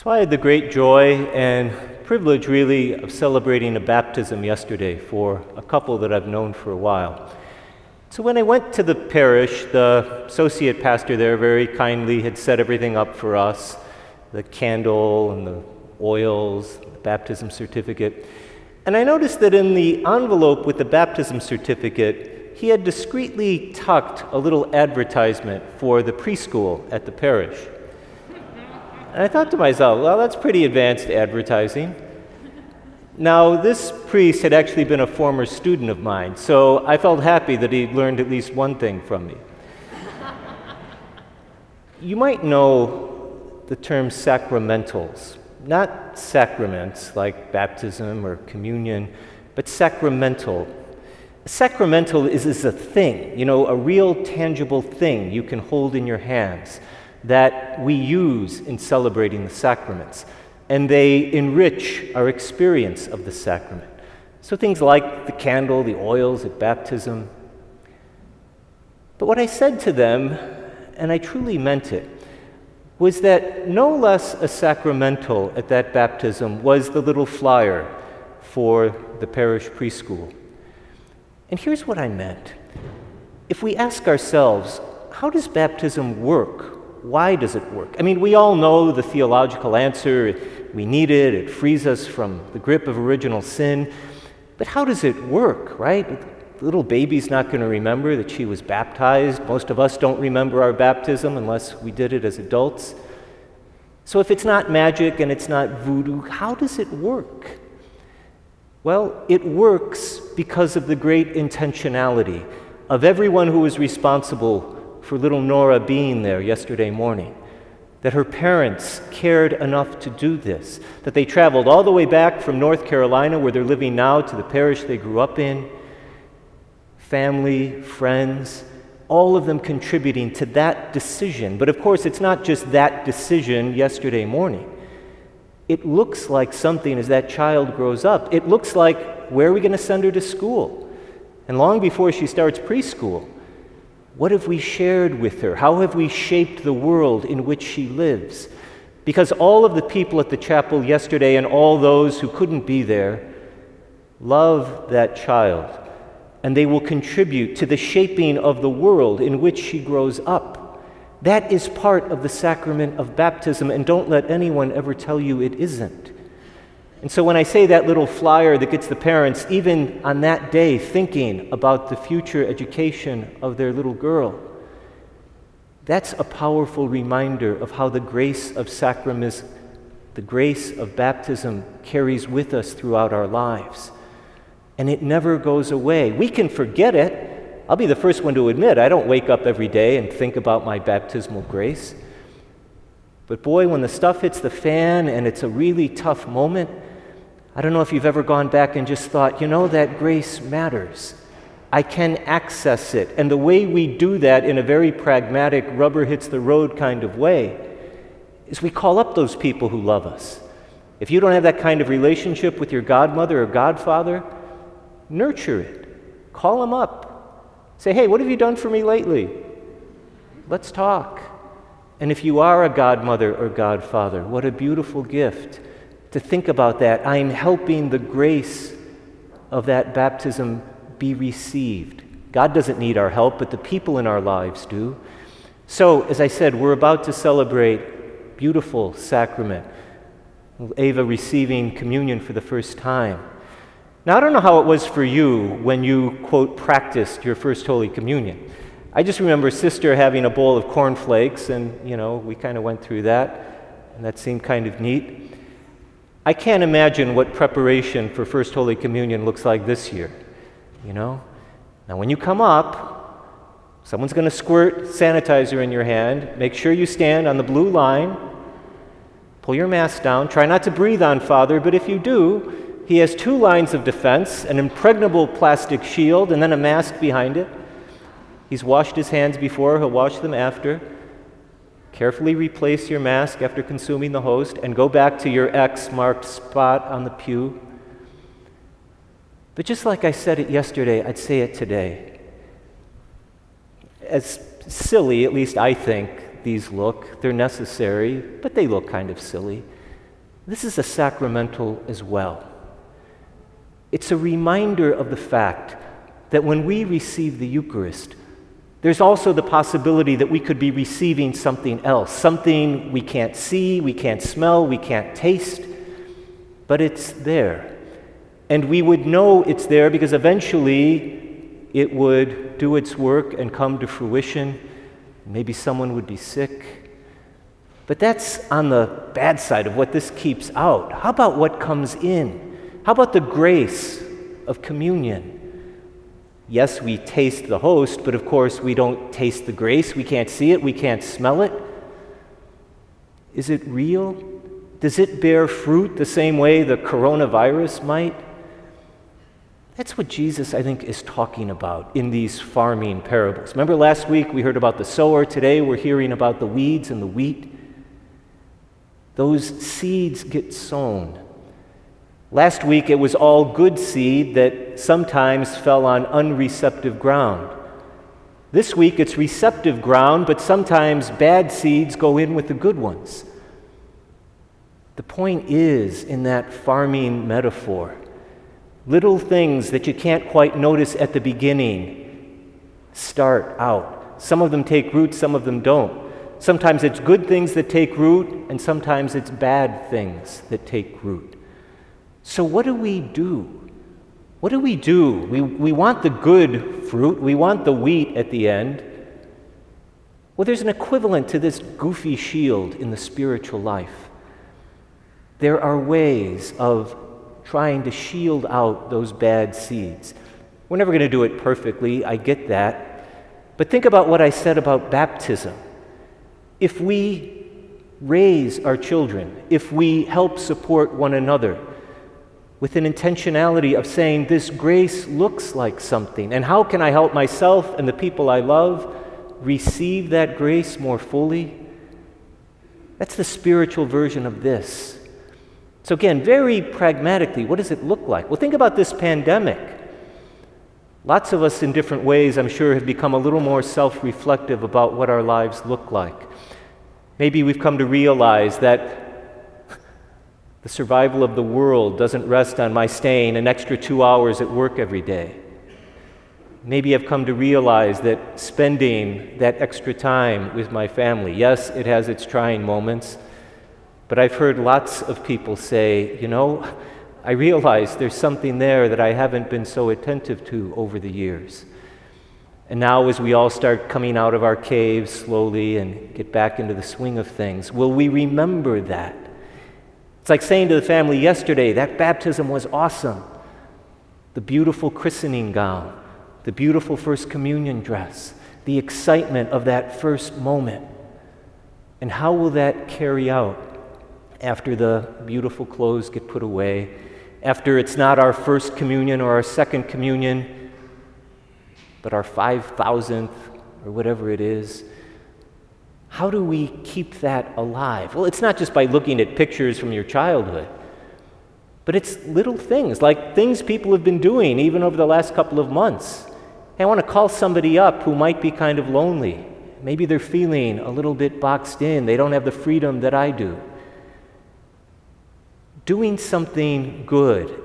So I had the great joy and privilege, really, of celebrating a baptism yesterday for a couple that I've known for a while. So when I went to the parish, the associate pastor there very kindly had set everything up for us the candle and the oils, the baptism certificate. And I noticed that in the envelope with the baptism certificate, he had discreetly tucked a little advertisement for the preschool at the parish. And I thought to myself, well, that's pretty advanced advertising. Now, this priest had actually been a former student of mine, so I felt happy that he'd learned at least one thing from me. you might know the term sacramentals, not sacraments like baptism or communion, but sacramental. Sacramental is, is a thing, you know, a real tangible thing you can hold in your hands that we use in celebrating the sacraments, and they enrich our experience of the sacrament. So things like the candle, the oils at baptism. But what I said to them, and I truly meant it, was that no less a sacramental at that baptism was the little flyer for the parish preschool. And here's what I meant. If we ask ourselves, how does baptism work why does it work? I mean, we all know the theological answer. We need it, it frees us from the grip of original sin. But how does it work, right? The little baby's not going to remember that she was baptized. Most of us don't remember our baptism unless we did it as adults. So if it's not magic and it's not voodoo, how does it work? Well, it works because of the great intentionality of everyone who is responsible for little Nora being there yesterday morning. That her parents cared enough to do this, that they traveled all the way back from North Carolina, where they're living now, to the parish they grew up in. Family, friends, all of them contributing to that decision. But of course, it's not just that decision yesterday morning. It looks like something as that child grows up. It looks like where are we going to send her to school? And long before she starts preschool, what have we shared with her? How have we shaped the world in which she lives? Because all of the people at the chapel yesterday and all those who couldn't be there love that child, and they will contribute to the shaping of the world in which she grows up. That is part of the sacrament of baptism, and don't let anyone ever tell you it isn't. And so when I say that little flyer that gets the parents, even on that day, thinking about the future education of their little girl, that's a powerful reminder of how the grace of sacraments, the grace of baptism, carries with us throughout our lives. And it never goes away. We can forget it. I'll be the first one to admit I don't wake up every day and think about my baptismal grace. But boy, when the stuff hits the fan and it's a really tough moment, I don't know if you've ever gone back and just thought, you know, that grace matters. I can access it. And the way we do that in a very pragmatic, rubber hits the road kind of way is we call up those people who love us. If you don't have that kind of relationship with your godmother or godfather, nurture it. Call them up. Say, hey, what have you done for me lately? Let's talk. And if you are a godmother or godfather, what a beautiful gift to think about that. I'm helping the grace of that baptism be received. God doesn't need our help, but the people in our lives do. So, as I said, we're about to celebrate beautiful sacrament. Ava receiving communion for the first time. Now, I don't know how it was for you when you, quote, practiced your first Holy Communion. I just remember sister having a bowl of cornflakes, and, you know, we kind of went through that, and that seemed kind of neat. I can't imagine what preparation for First Holy Communion looks like this year. You know? Now, when you come up, someone's going to squirt sanitizer in your hand. Make sure you stand on the blue line. Pull your mask down. Try not to breathe on Father, but if you do, he has two lines of defense an impregnable plastic shield and then a mask behind it. He's washed his hands before, he'll wash them after. Carefully replace your mask after consuming the host and go back to your X marked spot on the pew. But just like I said it yesterday, I'd say it today. As silly, at least I think, these look, they're necessary, but they look kind of silly. This is a sacramental as well. It's a reminder of the fact that when we receive the Eucharist, there's also the possibility that we could be receiving something else, something we can't see, we can't smell, we can't taste, but it's there. And we would know it's there because eventually it would do its work and come to fruition. Maybe someone would be sick. But that's on the bad side of what this keeps out. How about what comes in? How about the grace of communion? Yes, we taste the host, but of course we don't taste the grace. We can't see it, we can't smell it. Is it real? Does it bear fruit the same way the coronavirus might? That's what Jesus, I think, is talking about in these farming parables. Remember last week we heard about the sower. Today we're hearing about the weeds and the wheat. Those seeds get sown. Last week, it was all good seed that sometimes fell on unreceptive ground. This week, it's receptive ground, but sometimes bad seeds go in with the good ones. The point is, in that farming metaphor, little things that you can't quite notice at the beginning start out. Some of them take root, some of them don't. Sometimes it's good things that take root, and sometimes it's bad things that take root. So, what do we do? What do we do? We, we want the good fruit, we want the wheat at the end. Well, there's an equivalent to this goofy shield in the spiritual life. There are ways of trying to shield out those bad seeds. We're never going to do it perfectly, I get that. But think about what I said about baptism. If we raise our children, if we help support one another, with an intentionality of saying, This grace looks like something, and how can I help myself and the people I love receive that grace more fully? That's the spiritual version of this. So, again, very pragmatically, what does it look like? Well, think about this pandemic. Lots of us, in different ways, I'm sure, have become a little more self reflective about what our lives look like. Maybe we've come to realize that the survival of the world doesn't rest on my staying an extra two hours at work every day. Maybe I've come to realize that spending that extra time with my family, yes, it has its trying moments, but I've heard lots of people say, you know, I realize there's something there that I haven't been so attentive to over the years. And now, as we all start coming out of our caves slowly and get back into the swing of things, will we remember that? It's like saying to the family yesterday, that baptism was awesome. The beautiful christening gown, the beautiful first communion dress, the excitement of that first moment. And how will that carry out after the beautiful clothes get put away, after it's not our first communion or our second communion, but our 5,000th or whatever it is? How do we keep that alive? Well, it's not just by looking at pictures from your childhood, but it's little things, like things people have been doing even over the last couple of months. Hey, I want to call somebody up who might be kind of lonely. Maybe they're feeling a little bit boxed in, they don't have the freedom that I do. Doing something good,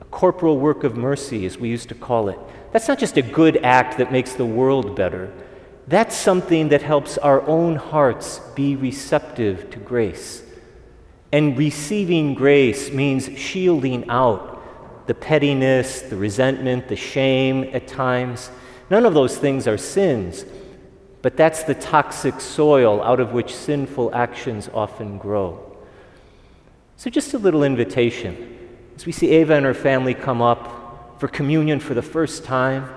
a corporal work of mercy, as we used to call it, that's not just a good act that makes the world better that's something that helps our own hearts be receptive to grace. And receiving grace means shielding out the pettiness, the resentment, the shame at times. None of those things are sins, but that's the toxic soil out of which sinful actions often grow. So, just a little invitation. As we see Ava and her family come up for communion for the first time,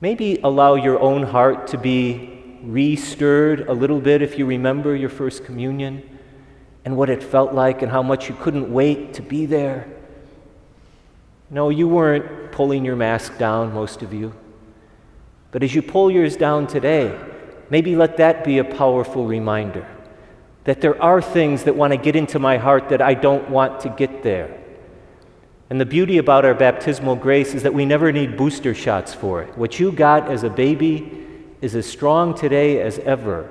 Maybe allow your own heart to be restirred a little bit if you remember your first communion and what it felt like and how much you couldn't wait to be there. No, you weren't pulling your mask down, most of you. But as you pull yours down today, maybe let that be a powerful reminder that there are things that want to get into my heart that I don't want to get there. And the beauty about our baptismal grace is that we never need booster shots for it. What you got as a baby is as strong today as ever.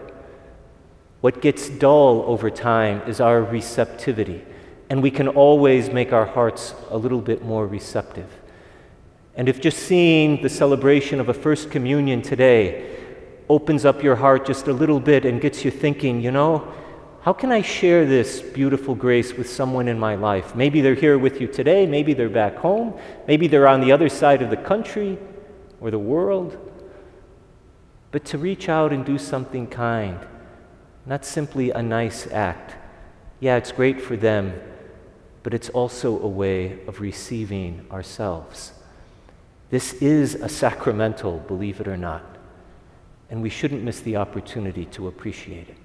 What gets dull over time is our receptivity, and we can always make our hearts a little bit more receptive. And if just seeing the celebration of a First Communion today opens up your heart just a little bit and gets you thinking, you know, how can I share this beautiful grace with someone in my life? Maybe they're here with you today, maybe they're back home, maybe they're on the other side of the country or the world. But to reach out and do something kind, not simply a nice act. Yeah, it's great for them, but it's also a way of receiving ourselves. This is a sacramental, believe it or not, and we shouldn't miss the opportunity to appreciate it.